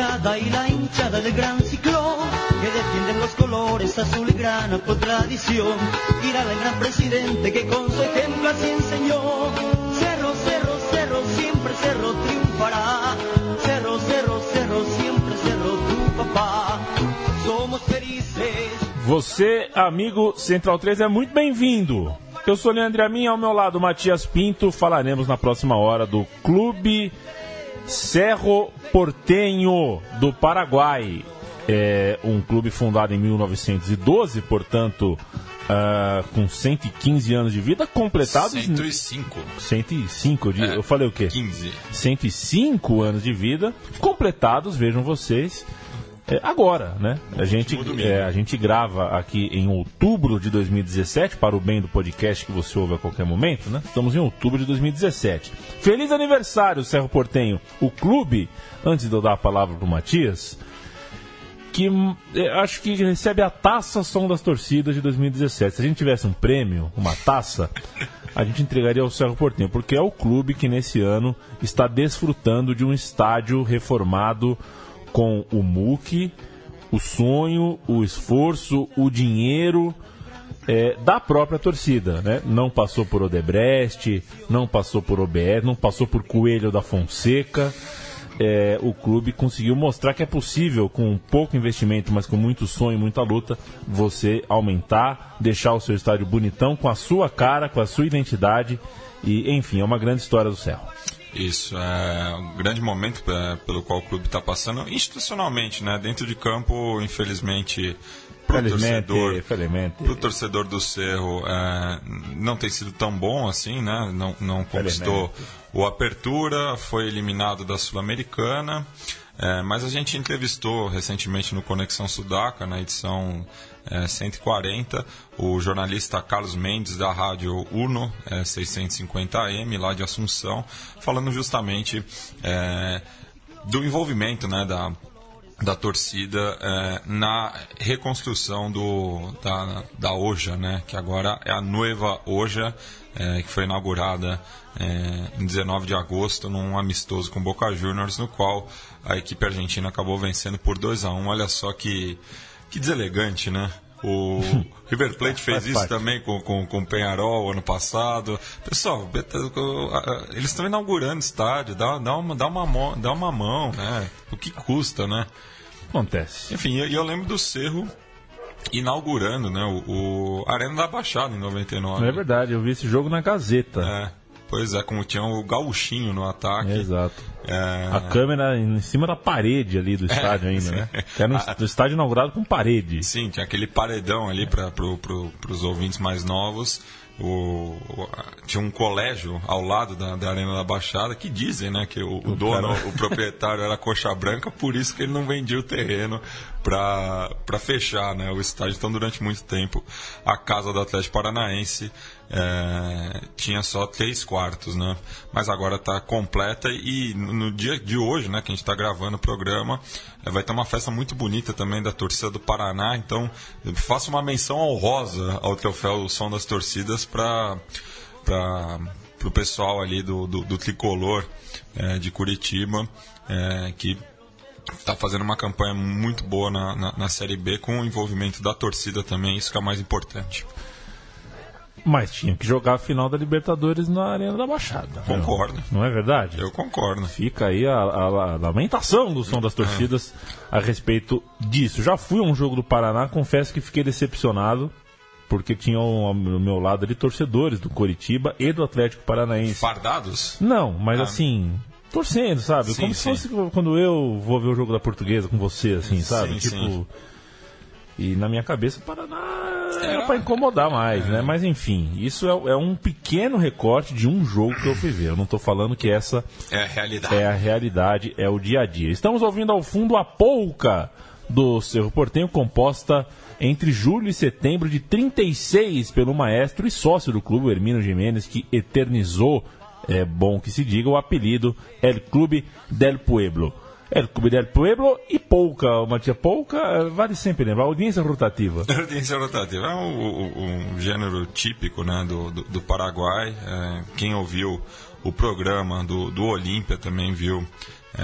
Muchachada y la hinchada del gran ciclón que defienden los colores azul y grana por tradición. Irá el gran presidente que con su ejemplo así enseñó. Cerro, cerro, cerro, siempre cerro triunfará. Cerro, cerro, cerro, siempre cerro tu papá. Somos felices. Você, amigo Central 3, é muito bem-vindo. Eu sou Leandro Amin, ao meu lado Matias Pinto. Falaremos na próxima hora do Clube Cerro Portenho do Paraguai. É um clube fundado em 1912, portanto, uh, com 115 anos de vida, completados. 105. 105, eu, é, eu falei o quê? 15. 105 anos de vida, completados, vejam vocês. É, agora, né? A gente, é, a gente grava aqui em outubro de 2017, para o bem do podcast que você ouve a qualquer momento, né? Estamos em outubro de 2017. Feliz aniversário, Cerro Portenho. O clube, antes de eu dar a palavra para o Matias, que é, acho que recebe a taça Som das Torcidas de 2017. Se a gente tivesse um prêmio, uma taça, a gente entregaria ao Cerro Portenho, porque é o clube que nesse ano está desfrutando de um estádio reformado com o MOOC, o sonho, o esforço, o dinheiro é, da própria torcida. Né? Não passou por Odebrecht, não passou por OBS, não passou por Coelho da Fonseca. É, o clube conseguiu mostrar que é possível, com pouco investimento, mas com muito sonho, muita luta, você aumentar, deixar o seu estádio bonitão, com a sua cara, com a sua identidade. E, enfim, é uma grande história do Cerro. Isso, é um grande momento é, pelo qual o clube está passando institucionalmente, né? Dentro de campo, infelizmente, para o torcedor, pro torcedor do Cerro é, não tem sido tão bom assim, né? Não, não conquistou o Apertura, foi eliminado da Sul-Americana. É, mas a gente entrevistou recentemente no Conexão Sudaca, na edição é, 140, o jornalista Carlos Mendes, da rádio Uno, é, 650AM, lá de Assunção, falando justamente é, do envolvimento né, da, da torcida é, na reconstrução do, da, da Oja, né, que agora é a Nueva Oja, é, que foi inaugurada é, em 19 de agosto num amistoso com Boca Juniors, no qual a equipe argentina acabou vencendo por 2 a 1 Olha só que, que deselegante, né? O River Plate fez isso também com, com, com o Penharol ano passado. Pessoal, eles estão inaugurando estádio, dá, dá, uma, dá, uma, dá uma mão, né? O que custa, né? Acontece. Enfim, e eu, eu lembro do Cerro inaugurando né, o, o Arena da Baixada em 99. É verdade, eu vi esse jogo na Gazeta. É. Pois é, como tinha o gauchinho no ataque. Exato. É... A câmera em cima da parede ali do estádio é, ainda, né? Que era um estádio inaugurado com parede. Sim, tinha aquele paredão ali para pro, pro, os ouvintes mais novos. O, tinha um colégio ao lado da, da, Arena da Baixada que dizem né, que o, o dono, o proprietário era coxa branca, por isso que ele não vendia o terreno para fechar né, o estádio. Então, durante muito tempo, a casa do Atlético Paranaense é, tinha só três quartos, né? Mas agora está completa e no dia de hoje, né, que a gente está gravando o programa, é, vai ter uma festa muito bonita também da torcida do Paraná. Então, faço uma menção honrosa ao troféu Som das Torcidas para para o pessoal ali do, do, do tricolor é, de Curitiba, é, que está fazendo uma campanha muito boa na, na, na Série B com o envolvimento da torcida também, isso que é o mais importante. Mas tinha que jogar a final da Libertadores na Arena da Baixada. Concordo. Não, não é verdade? Eu concordo. Fica aí a, a, a lamentação do som das torcidas é. a respeito disso. Já fui a um jogo do Paraná, confesso que fiquei decepcionado, porque tinham ao meu lado ali torcedores do Coritiba e do Atlético Paranaense. Fardados? Não, mas ah. assim, torcendo, sabe? Sim, Como sim. se fosse quando eu vou ver o jogo da portuguesa com você, assim, sabe? Sim, tipo. E na minha cabeça o Paraná era para incomodar mais, né? Mas enfim, isso é, é, um pequeno recorte de um jogo que eu fui ver. Eu não estou falando que essa é a realidade. É a realidade, é o dia a dia. Estamos ouvindo ao fundo a polca do Cerro Portenho, composta entre julho e setembro de 36 pelo maestro e sócio do clube, Hermino Jimenez, que eternizou, é bom que se diga, o apelido El Clube del Pueblo. El Clube del Pueblo e Polka, uma tia Polka, vale sempre lembrar, audiência rotativa. audiência rotativa é um, um, gênero típico né, do, do, do Paraguai. É, quem ouviu o programa do, do Olímpia também viu é,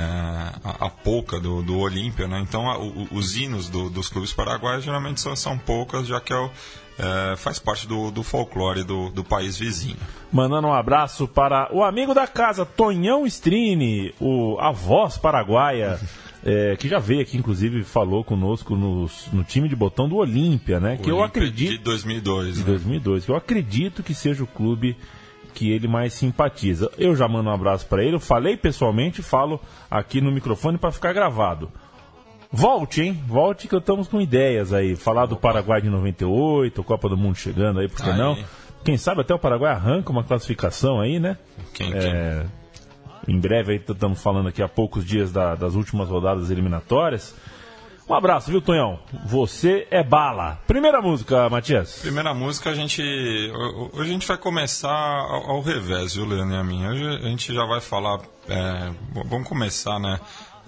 a, a polca do, do Olímpia, né? Então a, o, os hinos do, dos clubes paraguaios geralmente são, são poucas, já que é o, é, faz parte do, do folclore do, do, país vizinho. Mandando um abraço para o amigo da casa, Tonhão Strini, o, a voz paraguaia. É, que já veio aqui, inclusive, falou conosco no, no time de botão do Olímpia, né? Que Olímpia eu acredito. De 2002. De né? 2002. Que eu acredito que seja o clube que ele mais simpatiza. Eu já mando um abraço para ele. Eu falei pessoalmente, falo aqui no microfone para ficar gravado. Volte, hein? Volte que eu estamos com ideias aí. Falar do Paraguai de 98, Copa do Mundo chegando aí, por que aí. não? Quem sabe até o Paraguai arranca uma classificação aí, né? Quem, quem? É, em breve aí estamos falando aqui há poucos dias da, das últimas rodadas eliminatórias. Um abraço, viu, Tonhão? Você é bala. Primeira música, Matias. Primeira música, a gente. Hoje a gente vai começar ao, ao revés, viu, Leandro e a mim? Hoje a gente já vai falar. É, vamos começar, né?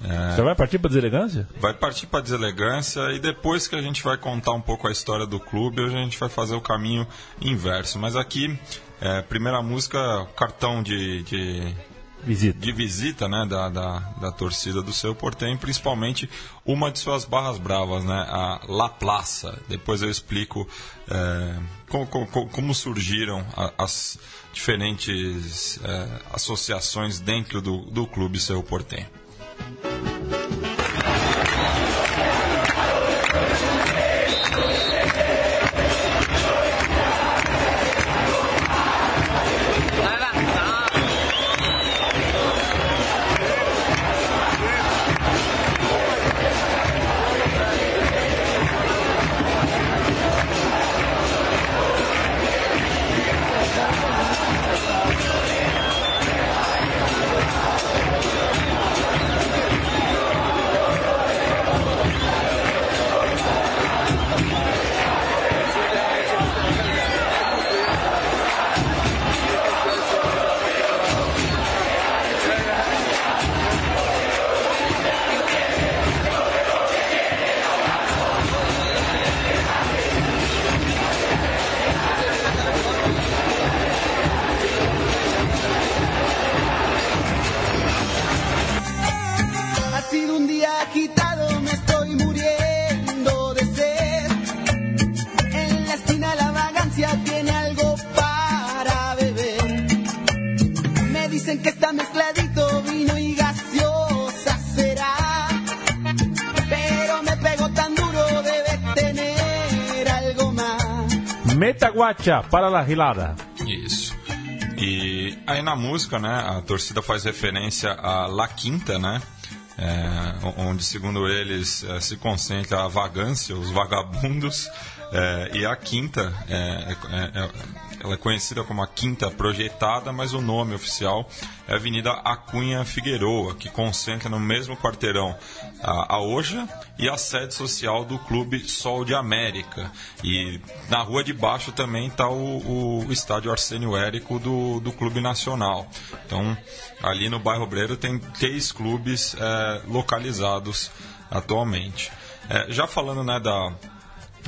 É, Você vai partir para deselegância? Vai partir para deselegância e depois que a gente vai contar um pouco a história do clube, a gente vai fazer o caminho inverso. Mas aqui, é, primeira música, cartão de, de visita, de visita né, da, da, da torcida do seu Portem, principalmente uma de suas barras bravas, né, a La Plaça. Depois eu explico é, como, como, como, surgiram as diferentes é, associações dentro do, do clube seu Portem. Metaguacha para la Rilada. Isso. E aí na música, né, a torcida faz referência a La Quinta, né? É, onde, segundo eles, é, se concentra a vagância, os vagabundos, é, e a quinta é, é, é ela é conhecida como a Quinta Projetada, mas o nome oficial é Avenida Acunha Figueroa, que concentra no mesmo quarteirão a, Oja e a sede social do Clube Sol de América. E na rua de baixo também está o, o, estádio Arsênio Érico do, do Clube Nacional. Então, ali no bairro Obreiro tem três clubes é, localizados atualmente. É, já falando né, da,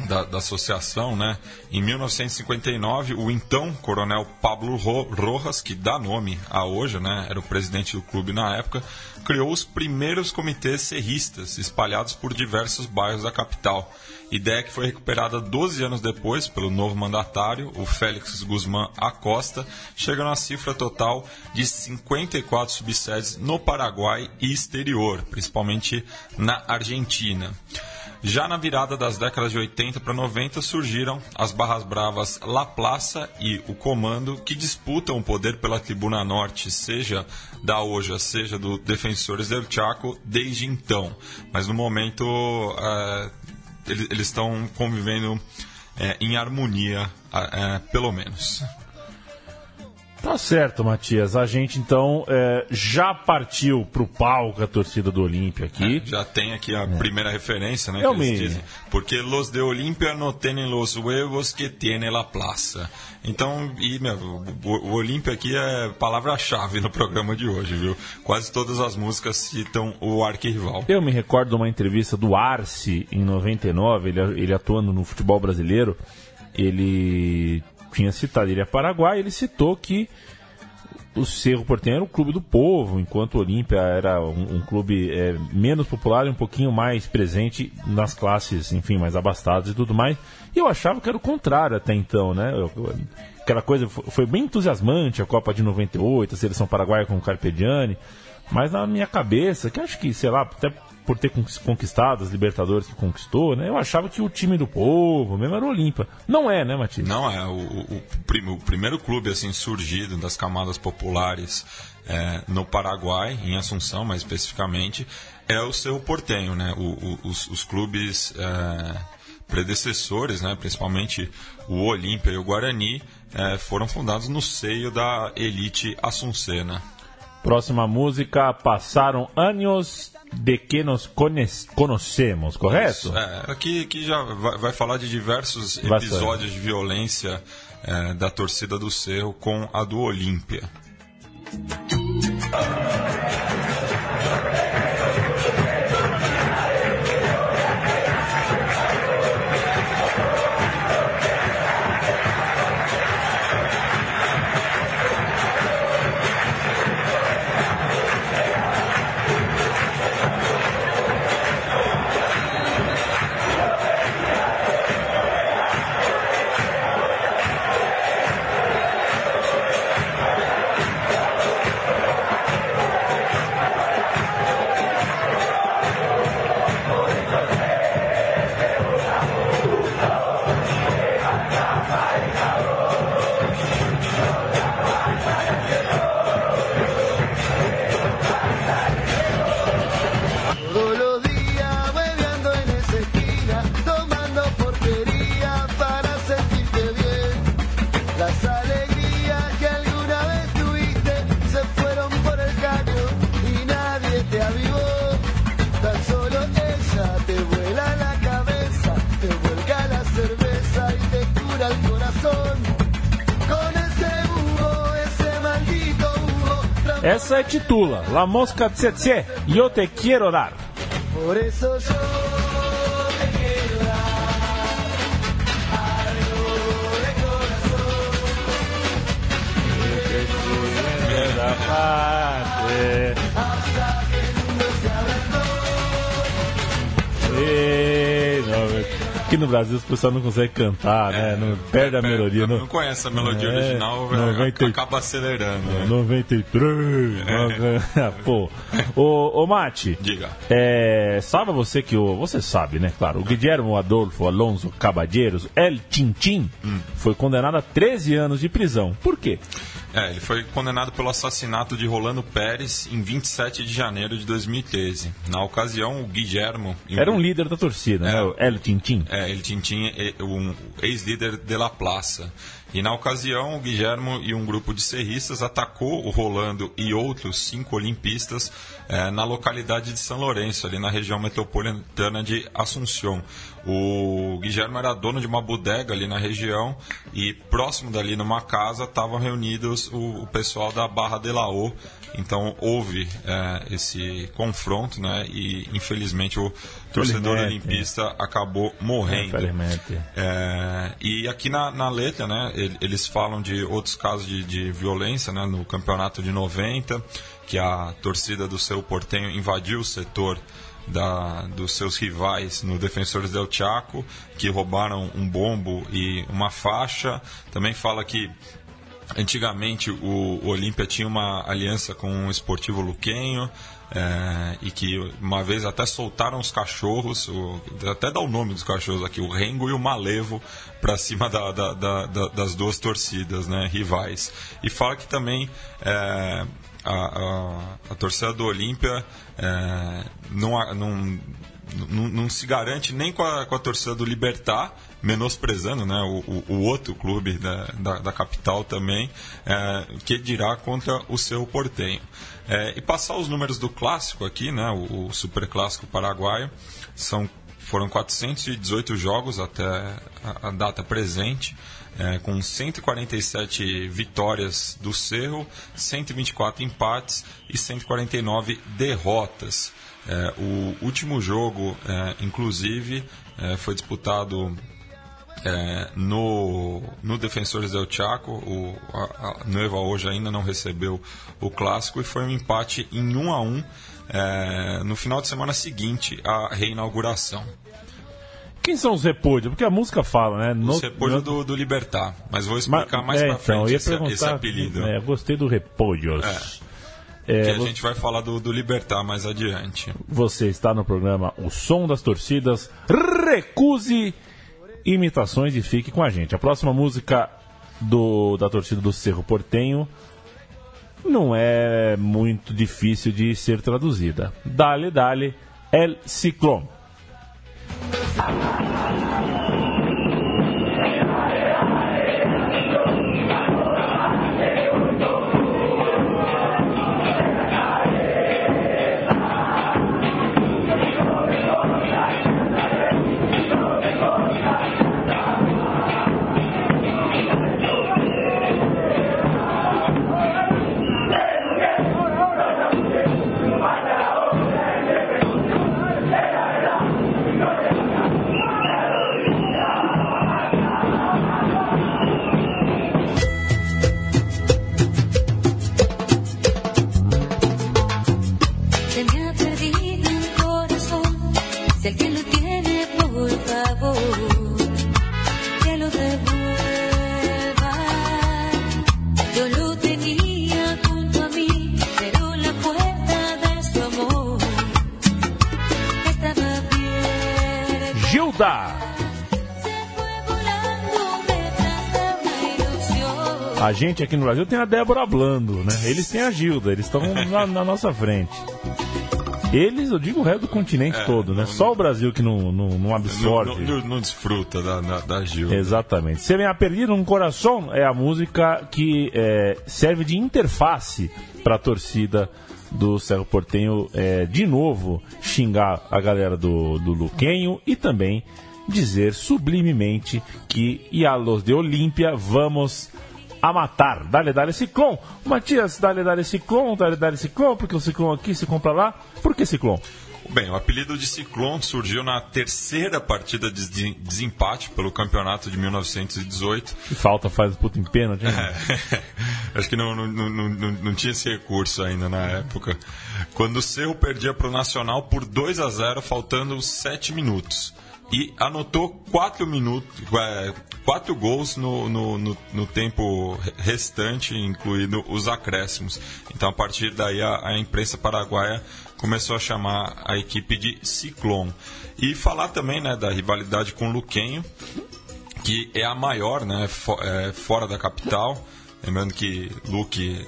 da, da, associação, né? Em 1959, o então coronel Pablo Rojas, que dá nome a hoje, né? Era o presidente do clube na época, criou os primeiros comitês serristas espalhados por diversos bairros da capital. Ideia que foi recuperada 12 anos depois pelo novo mandatário, o Félix Guzmán Acosta, chegando à cifra total de 54 subsedes no Paraguai e exterior, principalmente na Argentina. Já na virada das décadas de 80 para 90 surgiram as Barras Bravas La Plaça e o Comando, que disputam o poder pela Tribuna Norte, seja da Oja, seja do Defensores del Chaco, desde então. Mas no momento é, eles estão convivendo é, em harmonia, é, pelo menos. Tá certo, Matias. A gente então é, já partiu pro palco a torcida do Olímpia aqui. É, já tem aqui a é. primeira referência, né? Eu que me... dizem. Porque los de Olímpia não têm los huevos que tiene la plaza. Então, e, meu, o, o Olímpia aqui é palavra-chave no programa de hoje, viu? Quase todas as músicas citam o arquirrival. Eu me recordo de uma entrevista do Arce em 99, ele, ele atuando no futebol brasileiro. Ele tinha citado, ele é paraguai, ele citou que o Cerro Porteño era o clube do povo, enquanto o Olímpia era um, um clube é, menos popular e um pouquinho mais presente nas classes, enfim, mais abastadas e tudo mais. E eu achava que era o contrário até então, né? Eu, aquela coisa foi bem entusiasmante a Copa de 98, a seleção paraguaia com o Carpegiani, mas na minha cabeça, que acho que, sei lá, até por ter conquistado as Libertadores que conquistou, né? Eu achava que o time do povo mesmo era o Olímpia. Não é, né, Matias? Não é. O, o, o, primeiro clube assim surgido das camadas populares é, no Paraguai, em Assunção mais especificamente, é o seu Portenho, né? O, os, os, clubes é, predecessores, né? principalmente o Olímpia e o Guarani, é, foram fundados no seio da elite assuncena. Próxima música, Passaram Anos de que nos conhecemos, correto? É, aqui, aqui já vai, vai, falar de diversos episódios de violência é, da torcida do Cerro com a do Olímpia. Titula La Mosca Tsetse, Yo Te Quiero Dar. Por eso yo Aqui no Brasil os pessoal não conseguem cantar, né? Não, perde a melodia. Não, não conhece a melodia é, original, 90, acaba acelerando. Né? 93. É. Pô. Ô, ô Mate. Diga. É, sabe você que o. Você sabe, né? Claro. O Guilherme Adolfo Alonso Cabadeiros, El Tintim, hum. foi condenado a 13 anos de prisão. Por quê? É, ele foi condenado pelo assassinato de Rolando Pérez em 27 de janeiro de 2013. Na ocasião, o Guillermo. Era um líder da torcida, né? é, né? O El Tintin. É, El Tintin, um ex-líder de La Plaza. E na ocasião, o Guilhermo e um grupo de serristas atacou o Rolando e outros cinco olimpistas é, na localidade de São Lourenço, ali na região metropolitana de Assunção. O Guilherme era dono de uma bodega ali na região e próximo dali numa casa estavam reunidos o, o, pessoal da Barra de Laô. Então houve é, esse confronto, né? E infelizmente o torcedor olimpista acabou morrendo. É, e aqui na, na, letra, né? Eles falam de outros casos de, de violência, né? No campeonato de 90, que a torcida do seu Portenho invadiu o setor da, dos seus rivais no Defensores del Chaco, que roubaram um bombo e uma faixa. Também fala que antigamente o, Olímpia tinha uma aliança com o Esportivo Luquenho. É, e que uma vez até soltaram os cachorros, o, até dá o nome dos cachorros aqui, o Rengo e o Malevo, para cima da, da, da, das duas torcidas né, rivais. E fala que também é, a, a, a torcida do Olímpia é, não, não, não, se garante nem com a, com a torcida do Libertar, menosprezando né, o, o, o outro clube da, da, da capital também, é, que dirá contra o seu portenho. É, e passar os números do clássico aqui, né, o, o super clássico paraguaio, são, foram 418 jogos até a, a data presente é, com 147 vitórias do Cerro, 124 empates e 149 derrotas. É, o último jogo, é, inclusive, é, foi disputado é, no, no Defensores del Chaco, o, a, a Nueva hoje ainda não recebeu o clássico e foi um empate em 1 a 1 é, no final de semana seguinte à reinauguração. Quem são os repúdios? Porque a música fala, né? No, os repúdios no... do, do Libertar. Mas vou explicar mas, mais é, pra então, frente esse, esse, apelido. É, gostei do repúdios. É. é que a gente vai falar do, do Libertar mais adiante. Você está no programa O Som das Torcidas. Recuse imitações e fique com a gente. A próxima música do, da torcida do Cerro Portenho não é muito difícil de ser traduzida. Dale, dale, El Ciclón. Gente aqui no Brasil tem a Débora Blando, né? Eles têm a Gilda, eles estão na, na, nossa frente. Eles, eu digo o resto do continente é, todo, né? Não, Só o Brasil que não, não, não absorve. Não, não, desfruta da, da, da Gilda. Exatamente. Se me a perdido um coração é a música que é, serve de interface para a torcida do Cerro Portenho é, de novo xingar a galera do, do Luquenho e também dizer sublimemente que e a los de Olímpia vamos a matar. Dale, dale, Ciclone. Matias, dale, dale, Ciclone, dale, dale, Ciclone, porque o Ciclone aqui se compra lá. Por que Ciclone? Bem, o apelido de Ciclone surgiu na terceira partida de desempate pelo campeonato de 1918. Que falta faz puta em pênalti, né? É, acho que não, não, não, não, não tinha esse recurso ainda na época. Quando o Cerro perdia para o Nacional por 2 a 0 faltando 7 minutos e anotou quatro minutos, é, quatro gols no, no, no, no, tempo restante, incluindo os acréscimos. Então, a partir daí, a, a, imprensa paraguaia começou a chamar a equipe de Ciclone. E falar também né, da rivalidade com o Luquenho, que é a maior né, for, é, fora da capital. Lembrando que Luque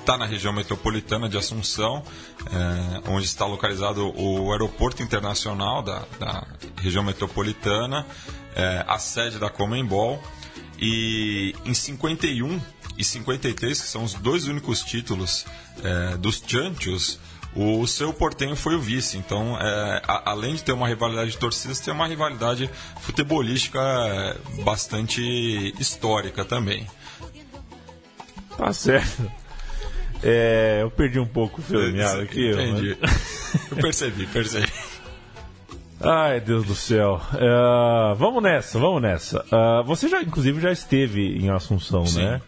está é, na região metropolitana de Assunção, é, onde está localizado o aeroporto internacional da, da região metropolitana, é, a sede da Comembol. E em 51 e 53, que são os dois únicos títulos é, dos Chanchos, o seu portenho foi o vice. Então, é, a, além de ter uma rivalidade de torcidas, tem uma rivalidade futebolística é, bastante histórica também. Tá certo. É, eu perdi um pouco o fio aqui. Entendi. Mas... eu percebi, percebi. Ai, Deus do céu. Uh, vamos nessa, vamos nessa. Uh, você já, inclusive, já esteve em Assunção, Sim. né?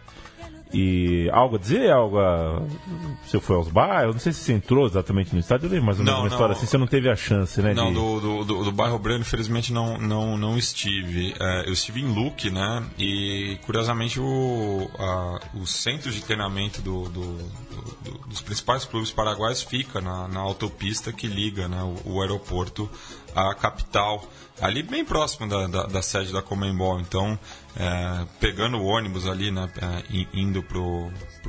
E algo a dizer? Algo a... Você foi aos bairros? Não sei se você entrou exatamente no estádio, eu lembro mais ou menos uma história assim, você não teve a chance, né? Não, de... do, do, do, bairro Breno, infelizmente, não, não, não estive. É, eu estive em Luque, né? E, curiosamente, o, a, o centro de treinamento do, do, dos principais clubes paraguaios fica na, na autopista que liga né, o, o aeroporto à capital ali bem próximo da, da, da sede da Comembol. Então, é, pegando o ônibus ali, né, é, indo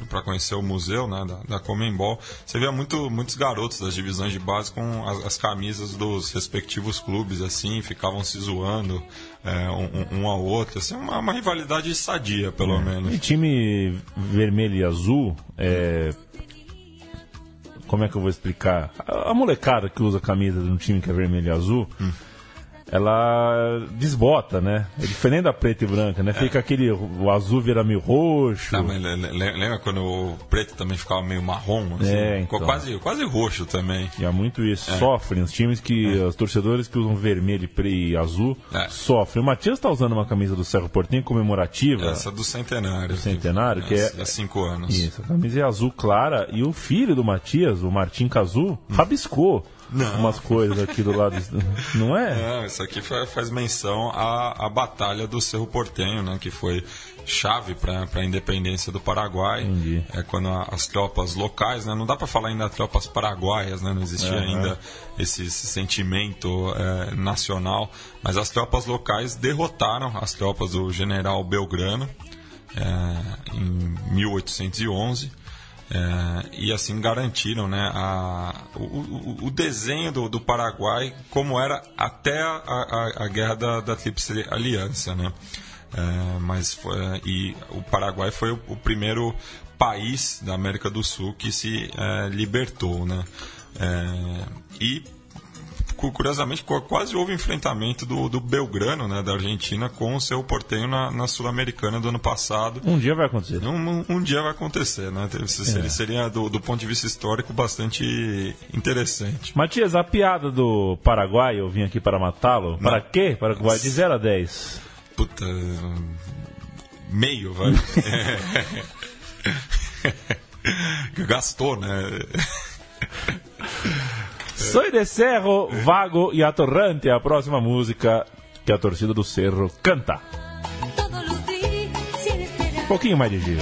para conhecer o museu né, da, da Comembol, você vê muito, muitos garotos das divisões de base com as, as camisas dos respectivos clubes, assim, ficavam se zoando é, um, um, ao outro. Assim, uma, uma rivalidade sadia, pelo é. menos. E time vermelho e azul, é, como é que eu vou explicar? A, a molecada que usa camisa de um time que é vermelho e azul. Hum ela desbota, né? É diferente da preta e branca, né? Fica aquele. O azul vira meio roxo. Tá, mas lembra quando o preto também ficava meio marrom? Assim? É, então. quase, quase roxo também. E há muito isso. É. Sofrem. Os times que. É. Os torcedores que usam vermelho e azul é. sofrem. O Matias está usando uma camisa do Cerro Portinho comemorativa. Essa do centenário. Do centenário, que é. Há cinco anos. Isso, a camisa é azul clara. E o filho do Matias, o Martim Cazu, hum. rabiscou não. umas coisas aqui do lado. Não é? Não, isso aqui faz menção à, à Batalha do Cerro Portenho, né? Que foi chave para a independência do Paraguai. Entendi. É quando a, as tropas locais, né? Não dá para falar ainda tropas paraguaias, né? Não existia uhum. ainda esse, esse sentimento é, nacional. Mas as tropas locais derrotaram as tropas do general Belgrano é, em 1811 é, e assim garantiram né, a, o, o, desenho do, do, Paraguai como era até a, a, a guerra da, da Tríplice Aliança. Né? É, mas foi, e o Paraguai foi o, o, primeiro país da América do Sul que se é, libertou. Né? É, e curiosamente, quase houve enfrentamento do, do Belgrano, né, da Argentina, com o seu portenho na, na Sul-Americana do ano passado. Um dia vai acontecer. Um, um, um dia vai acontecer, né? Seria, é. seria do, do, ponto de vista histórico, bastante interessante. Matias, a piada do Paraguai, eu vim aqui para matá-lo. Para quê? Paraguai de 0 a 10. Puta. Meio, vai. Gastou, né? Soy de Cerro, Vago e Atorrante, a próxima música que a torcida do Cerro canta. Um pouquinho mais de giro.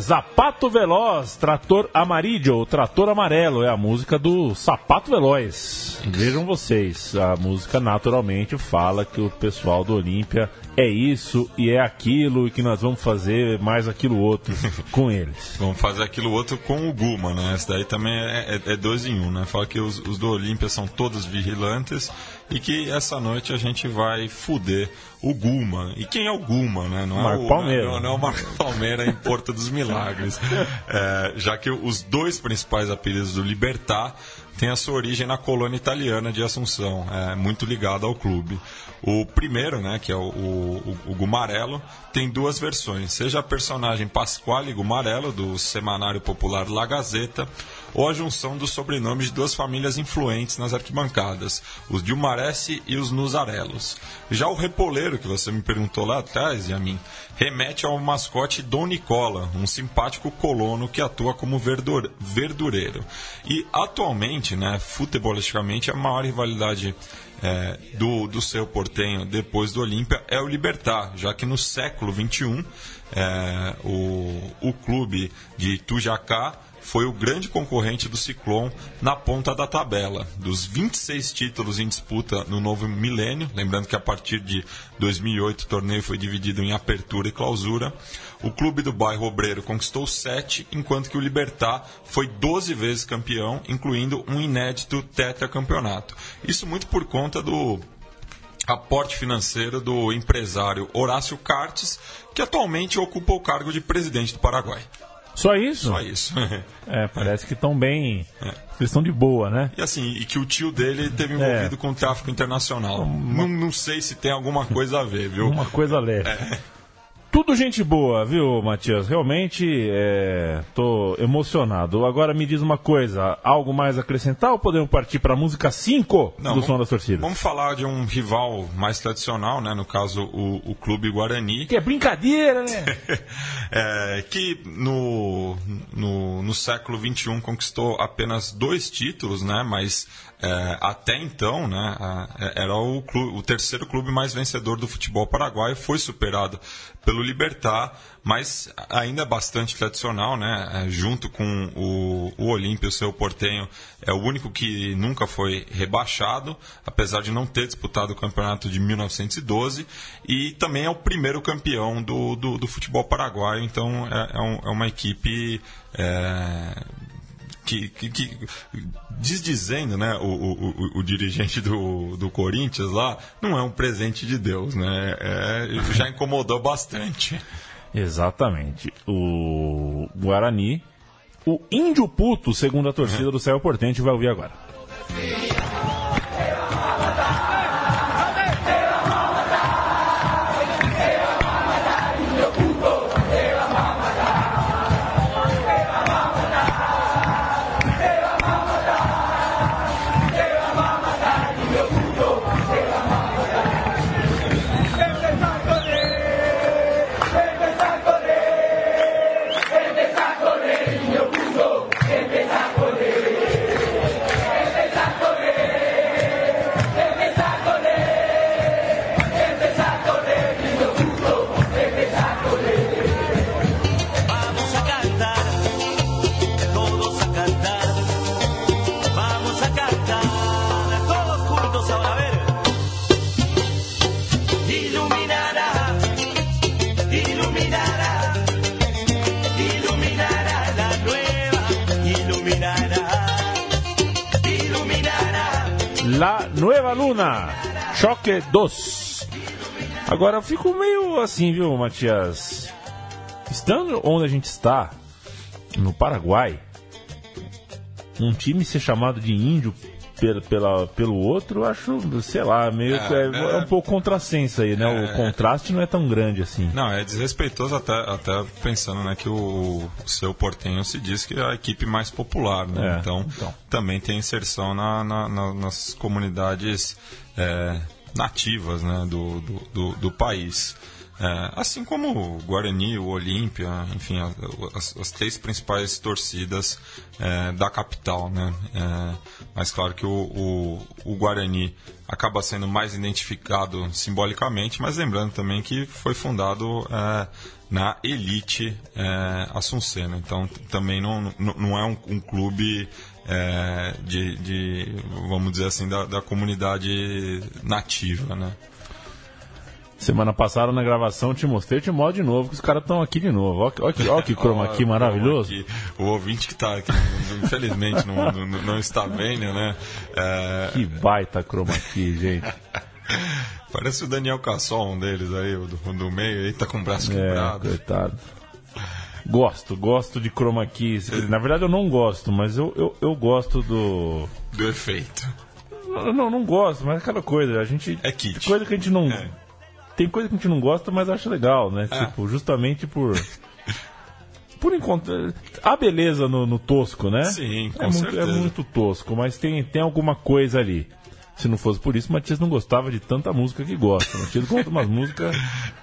Sapato Veloz, Trator Amarillo, Trator Amarelo, é a música do Sapato Veloz. Vejam vocês, a música naturalmente fala que o pessoal do Olímpia é isso e é aquilo e que nós vamos fazer mais aquilo outro com eles. Vamos fazer aquilo outro com o Guma, né? Esse daí também é, é, é dois em um, né? Fala que os, os do Olímpia são todos vigilantes e que essa noite a gente vai fuder o Guma. E quem é o Guma, né? Não é o Palmeira. Não, não, é o Marco Palmeira em Porto dos Milagres. É, já que os dois principais apelidos do Libertar tem a sua origem na colônia italiana de Assunção, é muito ligado ao clube. O primeiro, né, que é o, o, o Gumarello, tem duas versões, seja a personagem Pasquale Gumarello, do semanário popular La Gazeta, ou a junção dos sobrenomes de duas famílias influentes nas arquibancadas, os Dilmaresi e os Nuzarelos. Já o Repoleiro, que você me perguntou lá atrás, e a mim, remete ao mascote Dom Nicola, um simpático colono que atua como verdureiro. E atualmente, né, futebolisticamente, a maior rivalidade é, do, do seu portenho depois do Olímpia é o Libertar, já que no século XXI é, o, o clube de Tujacá foi o grande concorrente do Ciclone na ponta da tabela. Dos 26 títulos em disputa no novo milênio, lembrando que a partir de 2008 o torneio foi dividido em apertura e clausura, o clube do bairro Obreiro conquistou 7, enquanto que o Libertar foi 12 vezes campeão, incluindo um inédito tetracampeonato. Isso muito por conta do aporte financeiro do empresário Horácio Cartes, que atualmente ocupa o cargo de presidente do Paraguai. Só isso? Só isso. é, parece que estão bem. É. Eles estão de boa, né? E assim, e que o tio dele teve envolvido é. com o tráfico internacional. Uma... Não, não sei se tem alguma coisa a ver, viu? Uma coisa leve. É. Tudo gente boa, viu, Matias? Realmente é, tô emocionado. Agora me diz uma coisa, algo mais a acrescentar ou podemos partir para a música 5 do vamos, Som das Torcidas? Vamos falar de um rival mais tradicional, né? No caso, o, o Clube Guarani. Que é brincadeira, né? é, que no, no, no século XXI conquistou apenas dois títulos, né? Mas é, até então, né, é, era o, clube, o, terceiro clube mais vencedor do futebol paraguaio, foi superado pelo Libertar, mas ainda é bastante tradicional, né, é, junto com o, o Olímpio, seu portenho, é o único que nunca foi rebaixado, apesar de não ter disputado o campeonato de 1912, e também é o primeiro campeão do, do, do futebol paraguaio, então é, é um, é uma equipe que, que, que desdizendo, né, o, o, o, dirigente do, do Corinthians lá, não é um presente de Deus, né? É, já incomodou bastante. Exatamente. O Guarani, o índio puto, segundo a torcida do Céu Portente, vai ouvir agora. La Luna, Choque 2. Agora eu fico meio assim, viu, Matias? Estando onde a gente está, no Paraguai, um time ser chamado de índio pela, pela, pelo outro, acho, sei lá, meio é, é, é, é um pouco contrassenso aí, né? É, o contraste não é tão grande assim. Não, é desrespeitoso até, até pensando né, que o, o seu Portenho se diz que é a equipe mais popular, né? É, então, então, também tem inserção na, na, na, nas comunidades é, nativas né, do, do, do, do país. É, assim como o Guarani, o Olímpia, enfim, as, as, três principais torcidas é, da capital, né? É, mas claro que o, o, o, Guarani acaba sendo mais identificado simbolicamente, mas lembrando também que foi fundado é, na elite é, assuncena, então também não, não, é um, um clube é, de, de, vamos dizer assim, da, da comunidade nativa, né? Semana passada na gravação te mostrei, te mostro de novo, que os caras estão aqui de novo. Olha, olha, olha que chroma aqui maravilhoso. Aqui. O ouvinte que está aqui, infelizmente, não, não, não, está vendo, né? É... Que baita chroma aqui, gente. Parece o Daniel Cassol, um deles aí, o do, do meio, aí tá com o braço é, quebrado. Coitado. Gosto, gosto de chroma key. Na verdade eu não gosto, mas eu, eu, eu gosto do. Do efeito. Não, não, não gosto, mas é aquela coisa, a gente. É kit. Coisa que a gente não. É tem coisa que a gente não gosta, mas acha legal, né? Ah. Tipo, justamente por. por encontrar. A beleza no, no, tosco, né? Sim, com é certeza. Muito, é muito tosco, mas tem, tem alguma coisa ali. Se não fosse por isso, Matias não gostava de tanta música que gosta. Matias conta umas músicas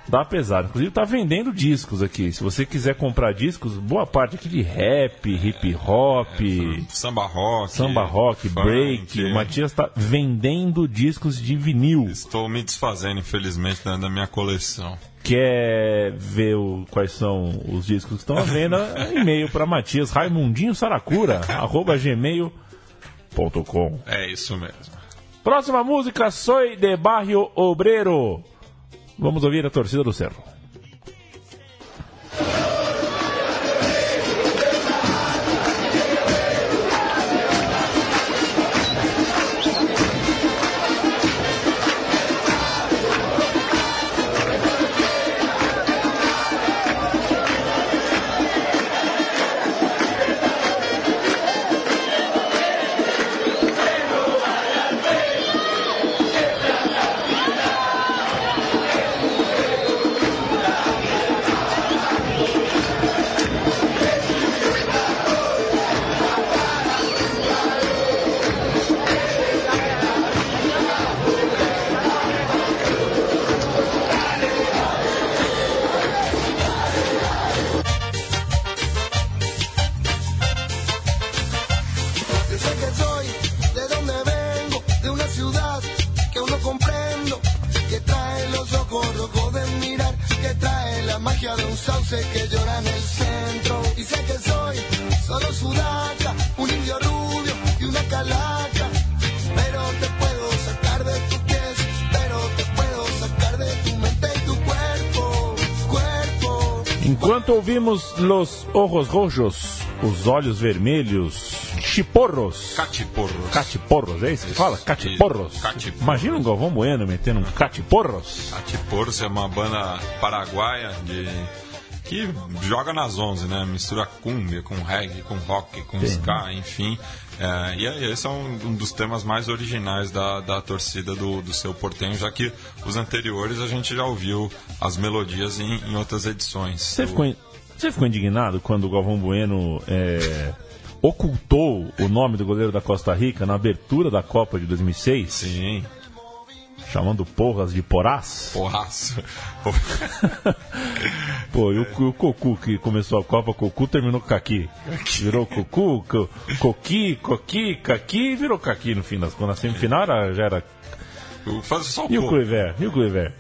da pesada. Inclusive tá vendendo discos aqui. Se você quiser comprar discos, boa parte aqui de rap, hip hop, é, samba rock, samba rock, funk. break. O Matias tá vendendo discos de vinil. Estou me desfazendo, infelizmente, da, da minha coleção quer ver o, quais são os discos que estão à venda, e-mail para Matias Raimundinho Saracura, arroba gmail.com. É isso mesmo. Próxima música, Soy de Barrio Obrero. Vamos ouvir a torcida do Cerro. Enquanto ouvimos Los Ojos Rojos, os olhos vermelhos, chiporros. Catiporros. Catiporros, é isso que fala? Catiporros. Catiporros. Imagina um Galvão Bueno metendo um catiporros. Catiporros é uma banda paraguaia de que joga nas 11, né? Mistura cumbia com reggae, com rock, com Sim. ska, enfim. É, e esse é um, um, dos temas mais originais da, da torcida do, do seu portenho, já que os anteriores a gente já ouviu as melodias em, em outras edições. Você, ficou, você ficou indignado quando o Galvão Bueno é, ocultou o nome do goleiro da Costa Rica na abertura da Copa de 2006? Sim. Chamando porras de porás? Porraço. Pô, e o, o Cocu que começou a Copa, Cocu terminou com Caqui. Virou Cocu, co, Coqui, Coqui, Caqui e virou Caqui no fim das contas. Na semifinal era, já era Faz só e o Kluivert? E o Kluivert?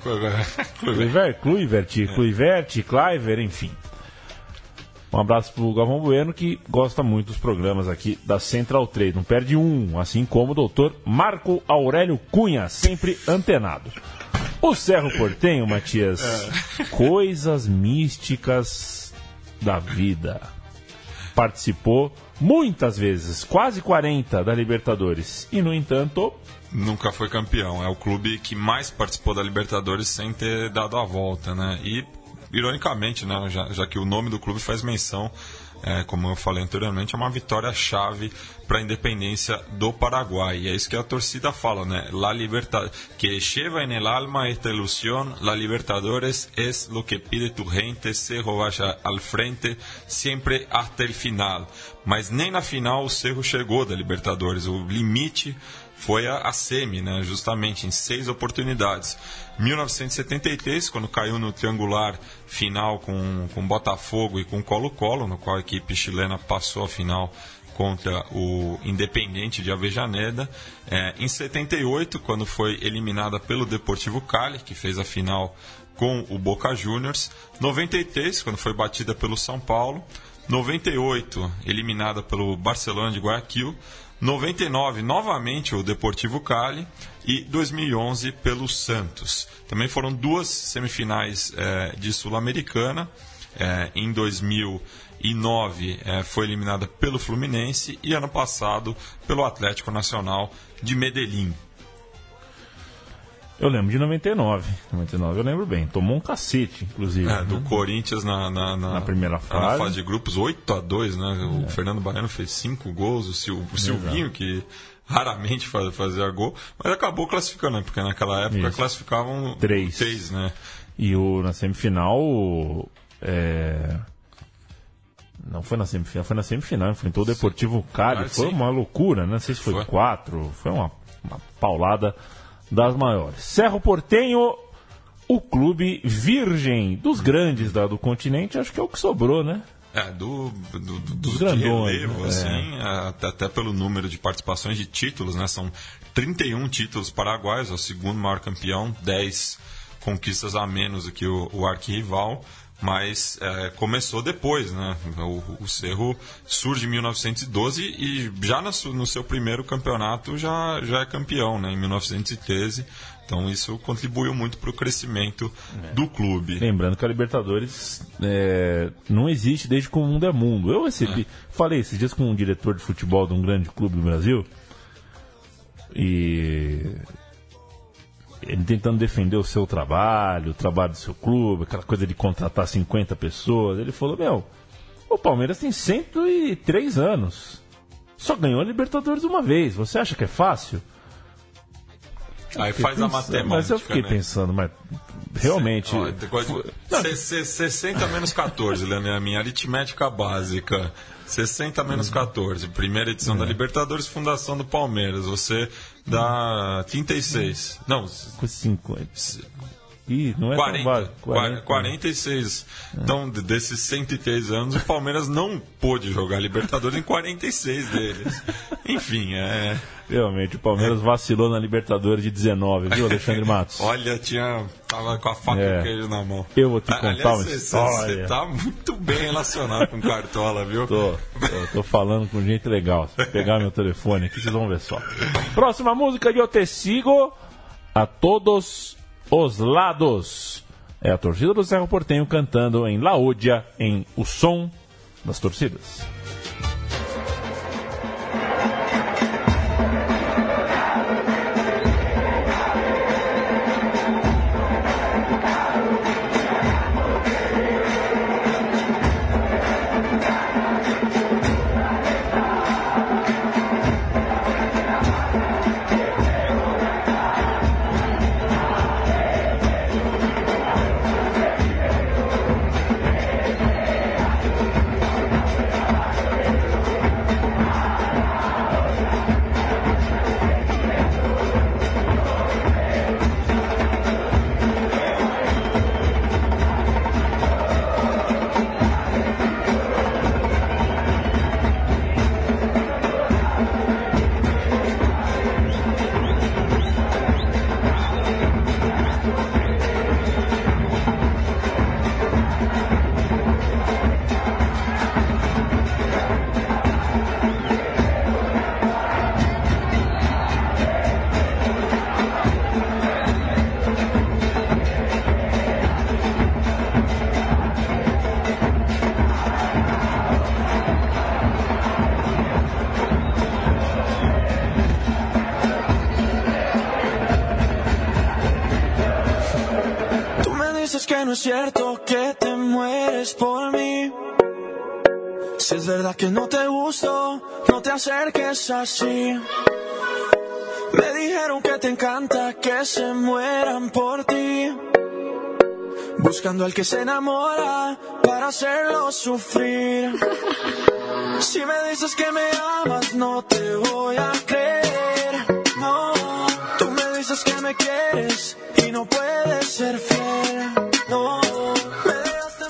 Kluivert, Kluivert, Kluivert, Cliver, enfim. Um abraço pro Galvão Bueno, que gosta muito dos programas aqui da Central 3. Não perde um, assim como o doutor Marco Aurélio Cunha, sempre antenado. O Cerro Portenho, Matias, é. coisas místicas da vida. Participou muitas vezes, quase 40 da Libertadores. E, no entanto. Nunca foi campeão. É o clube que mais participou da Libertadores sem ter dado a volta, né? E ironicamente, né, já, já que o nome do clube faz menção é, como eu falei anteriormente, é uma vitória-chave para a independência do Paraguai. E é isso que a torcida fala, né? La libertad que lleva en el alma esta ilusión, la Libertadores es lo que pide tu gente, Cerro vaya al frente, sempre hasta el final. Mas nem na final o Cerro chegou da Libertadores. O limite foi a, a semi, né? justamente em seis oportunidades. 1973, quando caiu no triangular final com, com Botafogo e com Colo-Colo, no qual a equipe chilena passou a final contra o Independente de Avejaneda. É, em 78, quando foi eliminada pelo Deportivo Cali, que fez a final com o Boca Juniors. 93, quando foi batida pelo São Paulo. 98, eliminada pelo Barcelona de Guayaquil. 99, novamente o Deportivo Cali e 2011 pelo Santos. Também foram duas semifinais é, de Sul-Americana. É, em 2009 é, foi eliminada pelo Fluminense e ano passado pelo Atlético Nacional de Medellín. Eu lembro de 99. 99 eu lembro bem. Tomou um cacete, inclusive. É, do né? Corinthians na, na, na, na primeira fase. Na fase de grupos 8 a 2 né? O é. Fernando Baiano fez 5 gols, o, Sil, o Silvinho, que raramente faz, fazia gol, mas acabou classificando, né? Porque naquela época Isso. classificavam 3. 3, né? E o, na semifinal. É... Não foi na semifinal, foi na semifinal, enfrentou o Deportivo Cali. Ah, foi sim. uma loucura, né? Não sei se foi 4, foi uma, uma paulada das maiores. Cerro Portenho, o clube virgem dos grandes da, do continente, acho que é o que sobrou, né? É, do, do, do dos grandões, relevo, né? assim, é. até, até, pelo número de participações de títulos, né? São 31 títulos paraguaios, é o segundo maior campeão, 10 conquistas a menos do que o, o arquirrival mas é, começou depois, né? O, o, Cerro surge em 1912 e já no, no, seu primeiro campeonato já, já é campeão, né? Em 1913. Então isso contribuiu muito para o crescimento é. do clube. Lembrando que a Libertadores é, não existe desde que o mundo é mundo. Eu recebi, é. falei esses dias com um diretor de futebol de um grande clube do Brasil e ele tentando defender o seu trabalho, o trabalho do seu clube, aquela coisa de contratar 50 pessoas. Ele falou: Meu, o Palmeiras tem 103 anos. Só ganhou a Libertadores uma vez. Você acha que é fácil? Aí faz pensando, a matemática. Mas eu fiquei né? pensando, mas realmente. De, 60 menos 14, Leandro, é a minha aritmética básica. 60 menos 14. Primeira edição é. da Libertadores, fundação do Palmeiras. Você dá 36. Não. 50. Ih, não é 40, tão 40, 46. Então, desses 103 anos, o Palmeiras não pôde jogar Libertadores em 46 deles. Enfim, é. Realmente, o Palmeiras vacilou na Libertadores de 19, viu, Alexandre Matos? Olha, tinha. Tava com a faca é. e o queijo na mão. Eu vou te contar Aliás, uma história. Você tá muito bem relacionado com Cartola, viu? Tô, tô, tô, falando com gente legal. Se pegar meu telefone aqui, vocês vão ver só. Próxima música de Eu Te Sigo. A todos os lados. É a torcida do Cerro Portenho cantando em Laúdia, em O Som das Torcidas. Es cierto que te mueres por mí. Si es verdad que no te gusto, no te acerques así. Me dijeron que te encanta que se mueran por ti. Buscando al que se enamora para hacerlo sufrir. Si me dices que me amas, no te voy a creer. No, tú me dices que me quieres y no puedes ser fiel.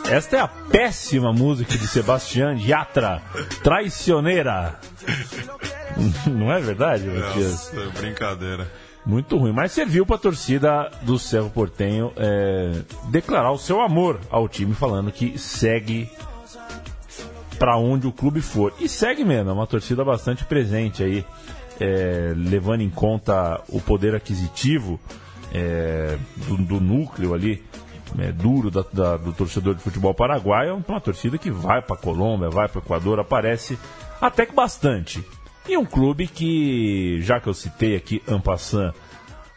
Esta é a péssima música de Sebastián Yatra, Traicioneira. Não é verdade, Matias? Nossa, brincadeira. Muito ruim, mas serviu para a torcida do Cerro Portenho é, declarar o seu amor ao time, falando que segue para onde o clube for. E segue mesmo, é uma torcida bastante presente aí, é, levando em conta o poder aquisitivo é, do, do núcleo ali é, duro da, da, do torcedor de futebol paraguaio, é uma torcida que vai para Colômbia, vai para Equador, aparece até que bastante. E um clube que, já que eu citei aqui, Ampassan,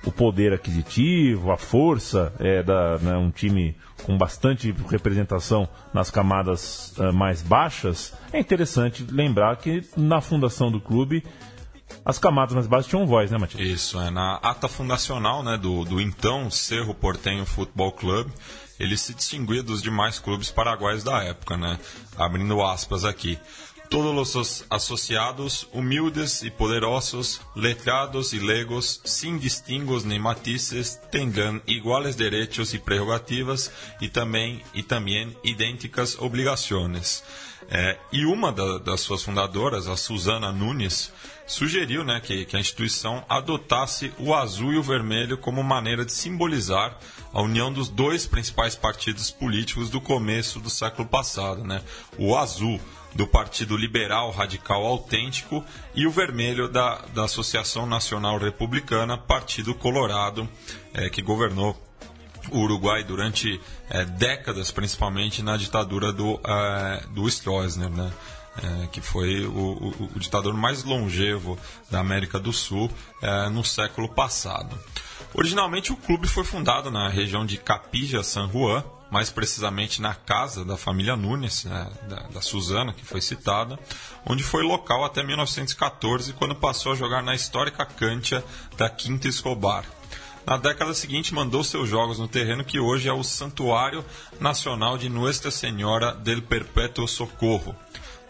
o poder aquisitivo, a força, é da, né, um time com bastante representação nas camadas uh, mais baixas, é interessante lembrar que na fundação do clube as camadas mais baixas tinham voz, né, Matias? Isso, é. Na ata fundacional né, do, do então Cerro Portenho Futebol Clube, ele se distinguia dos demais clubes paraguaios da época, né? Abrindo aspas aqui. Todos os associados, humildes e poderosos, letrados e legos, sem distingos nem matices, tenham iguais direitos e prerrogativas e também, e também idênticas obrigações. É, e uma da, das suas fundadoras, a Susana Nunes, sugeriu né, que, que, a instituição adotasse o azul e o vermelho como maneira de simbolizar a união dos dois principais partidos políticos do começo do século passado. Né? O azul do Partido Liberal Radical Autêntico e o vermelho da, da Associação Nacional Republicana, Partido Colorado, é, que governou o Uruguai durante é, décadas, principalmente na ditadura do, é, do Stroessner. Né? É, que foi o, o, o, ditador mais longevo da América do Sul é, no século passado. Originalmente, o clube foi fundado na região de Capija San Juan, mais precisamente na casa da família Nunes, né, da, da Suzana, que foi citada, onde foi local até 1914, quando passou a jogar na histórica Cantia da Quinta Escobar. Na década seguinte, mandou seus jogos no terreno que hoje é o Santuário Nacional de Nuestra Senhora del Perpétuo Socorro.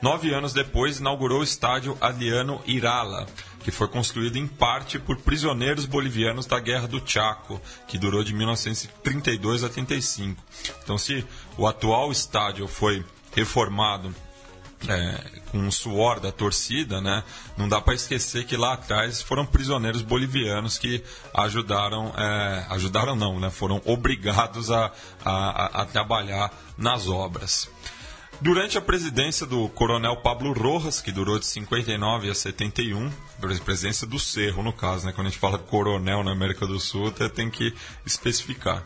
Nove anos depois, inaugurou o estádio Adriano Irala, que foi construído em parte por prisioneiros bolivianos da Guerra do Chaco, que durou de 1932 a 35. Então, se o atual estádio foi reformado é, com o suor da torcida, né? Não dá para esquecer que lá atrás foram prisioneiros bolivianos que ajudaram, é, ajudaram não, né? Foram obrigados a, a, a trabalhar nas obras. Durante a presidência do coronel Pablo Rojas, que durou de 59 a 71, presidência do Cerro, no caso, né? quando a gente fala coronel na América do Sul, tem que especificar.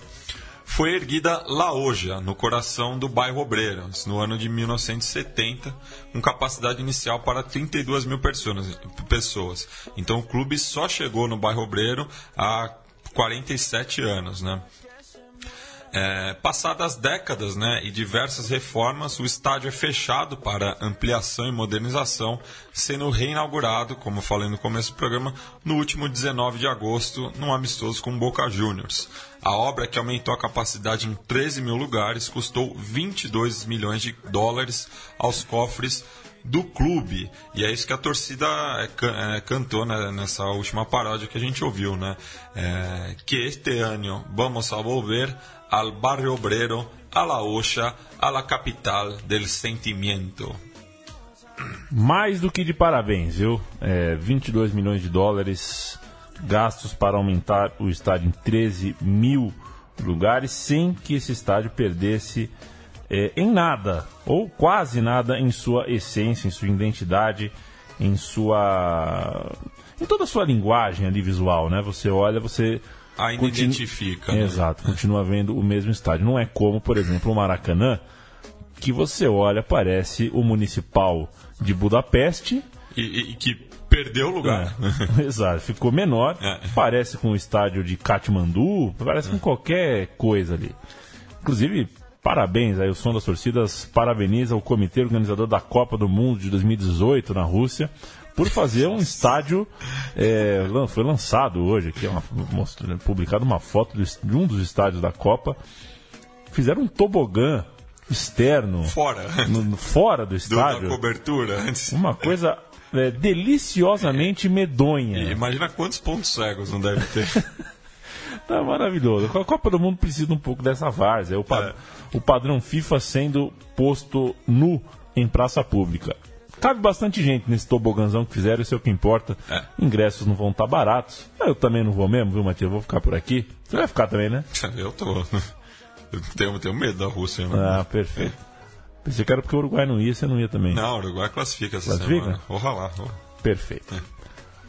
Foi erguida La Oja, no coração do bairro Obreiro, no ano de 1970, com capacidade inicial para 32 mil pessoas. Então o clube só chegou no bairro Obreiro há 47 anos, né? É, passadas décadas né, e diversas reformas, o estádio é fechado para ampliação e modernização, sendo reinaugurado, como falei no começo do programa, no último 19 de agosto, num amistoso com Boca Juniors. A obra, que aumentou a capacidade em 13 mil lugares, custou 22 milhões de dólares aos cofres do clube. E é isso que a torcida é, é, cantou né, nessa última paródia que a gente ouviu, né? É, que este ano vamos a volver al barrio obrero, a la Ocha, a la capital del sentimiento. Mais do que de parabéns, viu? É, 22 milhões de dólares gastos para aumentar o estádio em 13 mil lugares, sem que esse estádio perdesse é, em nada, ou quase nada, em sua essência, em sua identidade, em sua. em toda a sua linguagem ali visual, né? Você olha, você ainda continu... identifica. Né? Exato, continua vendo o mesmo estádio. Não é como, por exemplo, o Maracanã, que você olha, parece o Municipal de Budapeste. E, e que perdeu o lugar. É, exato, ficou menor. É. Parece com o estádio de Katmandu, parece é. com qualquer coisa ali. Inclusive, parabéns aí, o Som das Torcidas parabeniza o comitê organizador da Copa do Mundo de 2018 na Rússia por fazer um estádio. É, foi lançado hoje aqui, uma, mostrando, publicado uma foto de um dos estádios da Copa. Fizeram um tobogã externo. Fora. No, fora do estádio. Da cobertura. Uma coisa é, deliciosamente medonha. E imagina quantos pontos cegos não deve ter. tá maravilhoso. A Copa do Mundo precisa um pouco dessa várzea. O, é. o padrão FIFA sendo posto nu em praça pública. Cabe bastante gente nesse tobogãzão que fizeram, isso é o que importa. É. Ingressos não vão estar tá baratos. Eu também não vou mesmo, viu, Matias? vou ficar por aqui. Você vai ficar também, né? Eu tô. Eu tenho, tenho medo da Rússia. Né? Ah, perfeito. Pensei que era porque o Uruguai não ia, você não ia também. Não, o Uruguai classifica essa classifica? semana. Vou lá. Perfeito. É.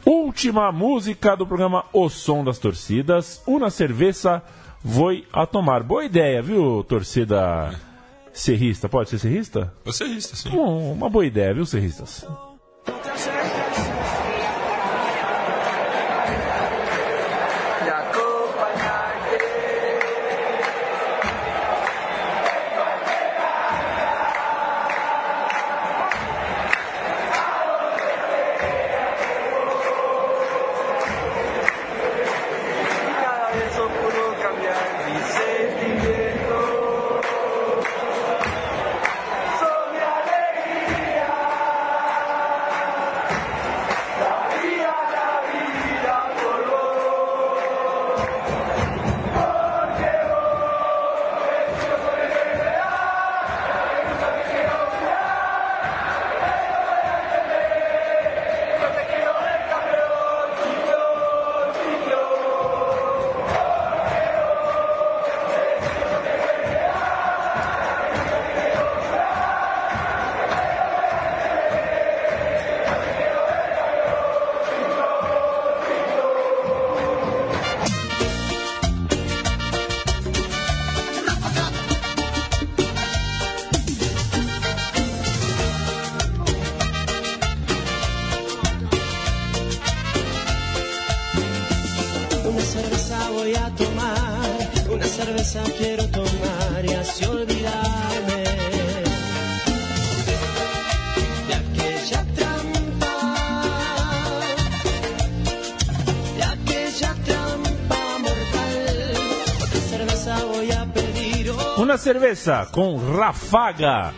Última música do programa O Som das Torcidas. Uma cerveja vou a tomar. Boa ideia, viu, torcida... É Serrista, pode ser serrista? Pode serrista, sim. Um, uma boa ideia, viu, serristas? Cerveja com Rafaga,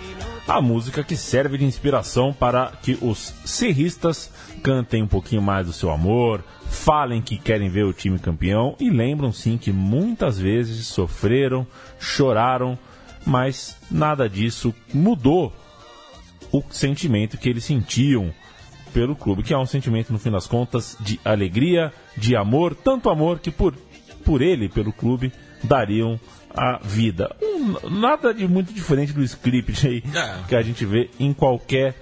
a música que serve de inspiração para que os serristas cantem um pouquinho mais do seu amor, falem que querem ver o time campeão e lembram sim que muitas vezes sofreram, choraram, mas nada disso mudou o sentimento que eles sentiam pelo clube, que é um sentimento, no fim das contas, de alegria, de amor, tanto amor que por, por ele, pelo clube, dariam a vida. Um, nada de muito diferente do script aí é. que a gente vê em qualquer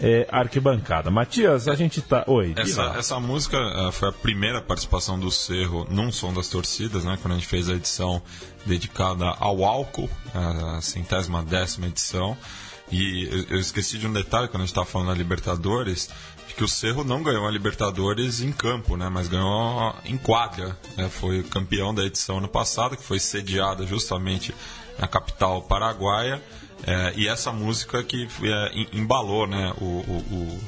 é, arquibancada. Matias, a gente tá. Oi. Essa, essa música uh, foi a primeira participação do Cerro num som das torcidas, né? Quando a gente fez a edição dedicada ao álcool, a centésima décima edição. E eu, eu esqueci de um detalhe quando a gente estava falando da Libertadores que o Cerro não ganhou a Libertadores em campo, né, mas ganhou em quadra. Né, foi campeão da edição ano passado, que foi sediada justamente na capital paraguaia. É, e essa música que é, embalou né, o, o,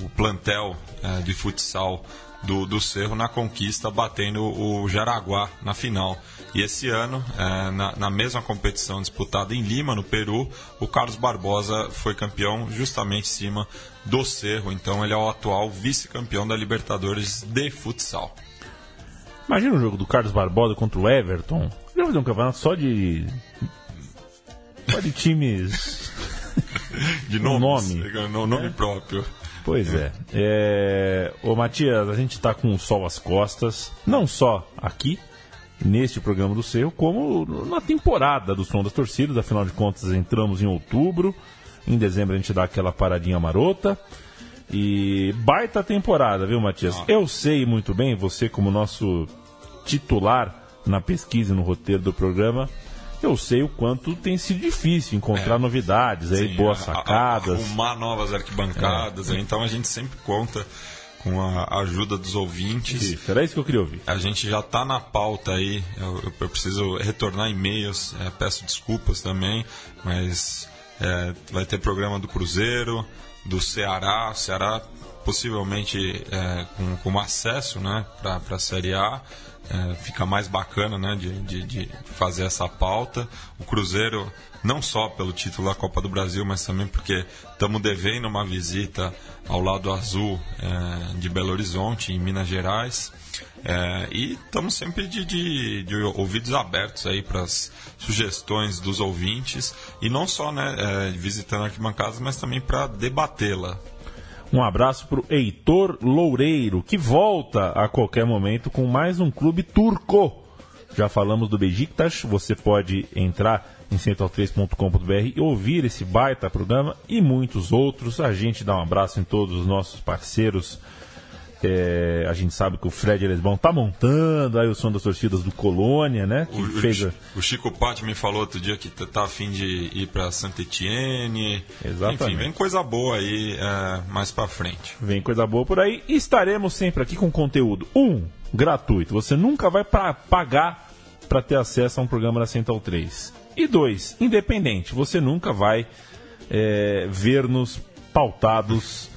o plantel é, de futsal do, do Cerro na conquista, batendo o Jaraguá na final. E esse ano, é, na, na, mesma competição disputada em Lima, no Peru, o Carlos Barbosa foi campeão justamente em cima do Cerro. Então ele é o atual vice-campeão da Libertadores de futsal. Imagina o jogo do Carlos Barbosa contra o Everton. Ele vai fazer um campeonato só de. só de times. de nomes, nome. nome é. próprio. Pois é. é. Ô Matias, a gente está com o sol às costas, não só aqui, neste programa do Cerro, como na temporada do Som das Torcidas. Afinal de contas, entramos em outubro. Em dezembro a gente dá aquela paradinha marota. E baita temporada, viu, Matias? Ah. Eu sei muito bem, você como nosso titular na pesquisa e no roteiro do programa, eu sei o quanto tem sido difícil encontrar é, novidades aí, sim, boas sacadas. arrumar novas arquibancadas, é. então a gente sempre conta com a ajuda dos ouvintes. Isso, era isso que eu queria ouvir. A gente já está na pauta aí, eu, eu preciso retornar e-mails, é, peço desculpas também, mas é, vai ter programa do Cruzeiro, do Ceará, Ceará possivelmente é, com, com acesso né, para a Série A é, fica mais bacana né, de, de, de, fazer essa pauta. O Cruzeiro, não só pelo título da Copa do Brasil, mas também porque estamos devendo uma visita ao lado azul é, de Belo Horizonte, em Minas Gerais. É, e estamos sempre de, de, de, ouvidos abertos aí para as sugestões dos ouvintes e não só né, é, visitando arquibancadas, mas também para debatê-la. Um abraço para o Heitor Loureiro, que volta a qualquer momento com mais um clube turco. Já falamos do Besiktas, você pode entrar em central3.com.br e ouvir esse baita programa e muitos outros. A gente dá um abraço em todos os nossos parceiros é, a gente sabe que o Fred Lesbão tá montando aí o som das torcidas do Colônia, né? O, fez o, Chico Patti me falou outro dia que tá afim de ir para Santa Etienne. Exatamente. Enfim, vem coisa boa aí é, mais para frente. Vem coisa boa por aí. E estaremos sempre aqui com conteúdo. Um, gratuito. Você nunca vai pra pagar para ter acesso a um programa da Central 3. E dois, independente. Você nunca vai é, ver-nos pautados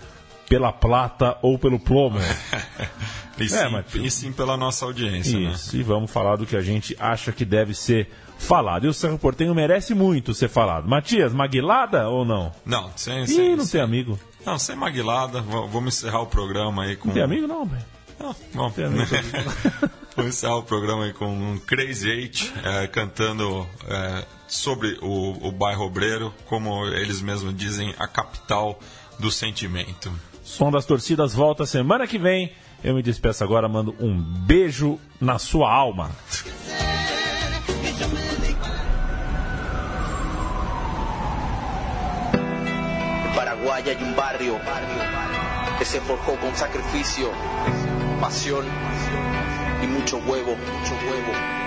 pela plata ou pelo plomo. e, sim, é, e sim pela nossa audiência. Né? Isso, né? e vamos falar do que a gente acha que deve ser falado. E o Cerro Portenho merece muito ser falado. Matias, maguilada ou não? Não, sem. Ih, sem, não sem, tem amigo. Não, sem maguilada. Vamos encerrar o programa aí com. Não tem amigo, não, velho. Não, bom. Vamos encerrar o programa aí com um Crazy Eight é, cantando é, sobre o, o bairro Obreiro, como eles mesmos dizem, a capital do sentimento. Som das Torcidas volta semana que vem. Eu me despeço agora, mando um beijo na sua alma. Paraguay hay un barrio que se forjó con sacrificio, pasión y mucho huevo, mucho huevo.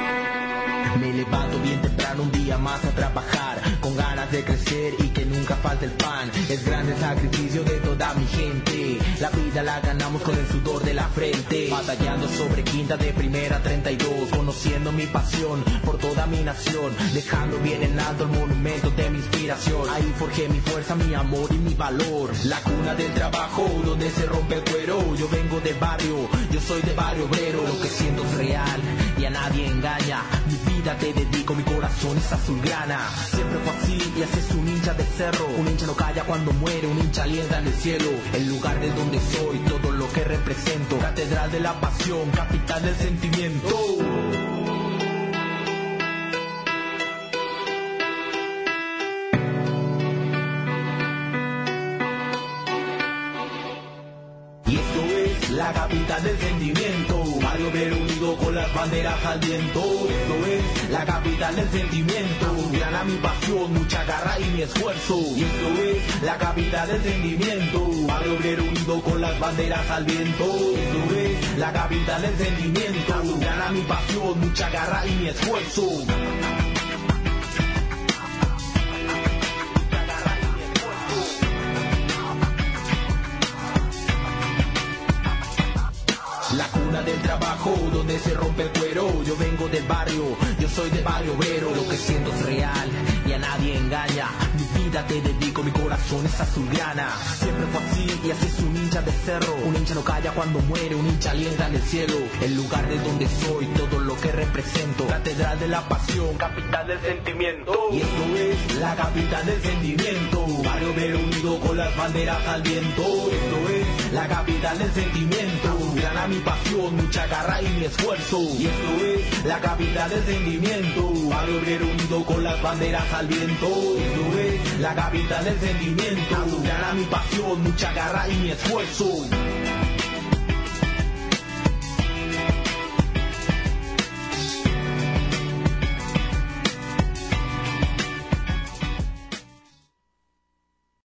Me levanto bien temprano un día más a trabajar, con ganas de crecer y que nunca falte el pan. Es grande el sacrificio de toda mi gente. La vida la ganamos con el sudor de la frente. Batallando sobre quinta de primera 32, conociendo mi pasión por toda mi nación. Dejando bien en alto el monumento de mi inspiración. Ahí forjé mi fuerza, mi amor y mi valor. La cuna del trabajo, donde se rompe el cuero. Yo vengo de barrio, yo soy de barrio obrero. Lo que siento es real y a nadie engaña. Vida te dedico, mi corazón es azulgrana. Siempre fue así y así es un hincha de cerro. Un hincha no calla cuando muere, un hincha alienta en el cielo. El lugar de donde soy, todo lo que represento. Catedral de la pasión, capital del sentimiento. la capital del sentimiento. Las banderas al viento. Esto es la capital del sentimiento. Gana mi pasión, mucha garra y mi esfuerzo. Y esto es la capital del sentimiento. Mario Obrero unido con las banderas al viento. Esto es la capital del sentimiento. Gana mi pasión, mucha garra y mi esfuerzo. Donde se rompe el cuero. Yo vengo del barrio, yo soy de barrio obrero. Lo que siento es real y a nadie engaña. Mi vida te dedico, mi corazón es azulgrana. Siempre fue así y así es un hincha de cerro. Un hincha no calla cuando muere, un hincha alienta en el cielo. El lugar de donde soy, todo lo que represento. Catedral de la pasión, capital del sentimiento. Y esto es la capital del sentimiento. Barrio obrero unido con las banderas al viento. Esto es la capital del sentimiento. Gana mi pasión mucha garra y mi esfuerzo. Y esto es la capital del sentimiento. Barrio obrero unido con las banderas al viento. Esto es la capital del sentimiento. Gana mi pasión, mucha garra y mi esfuerzo.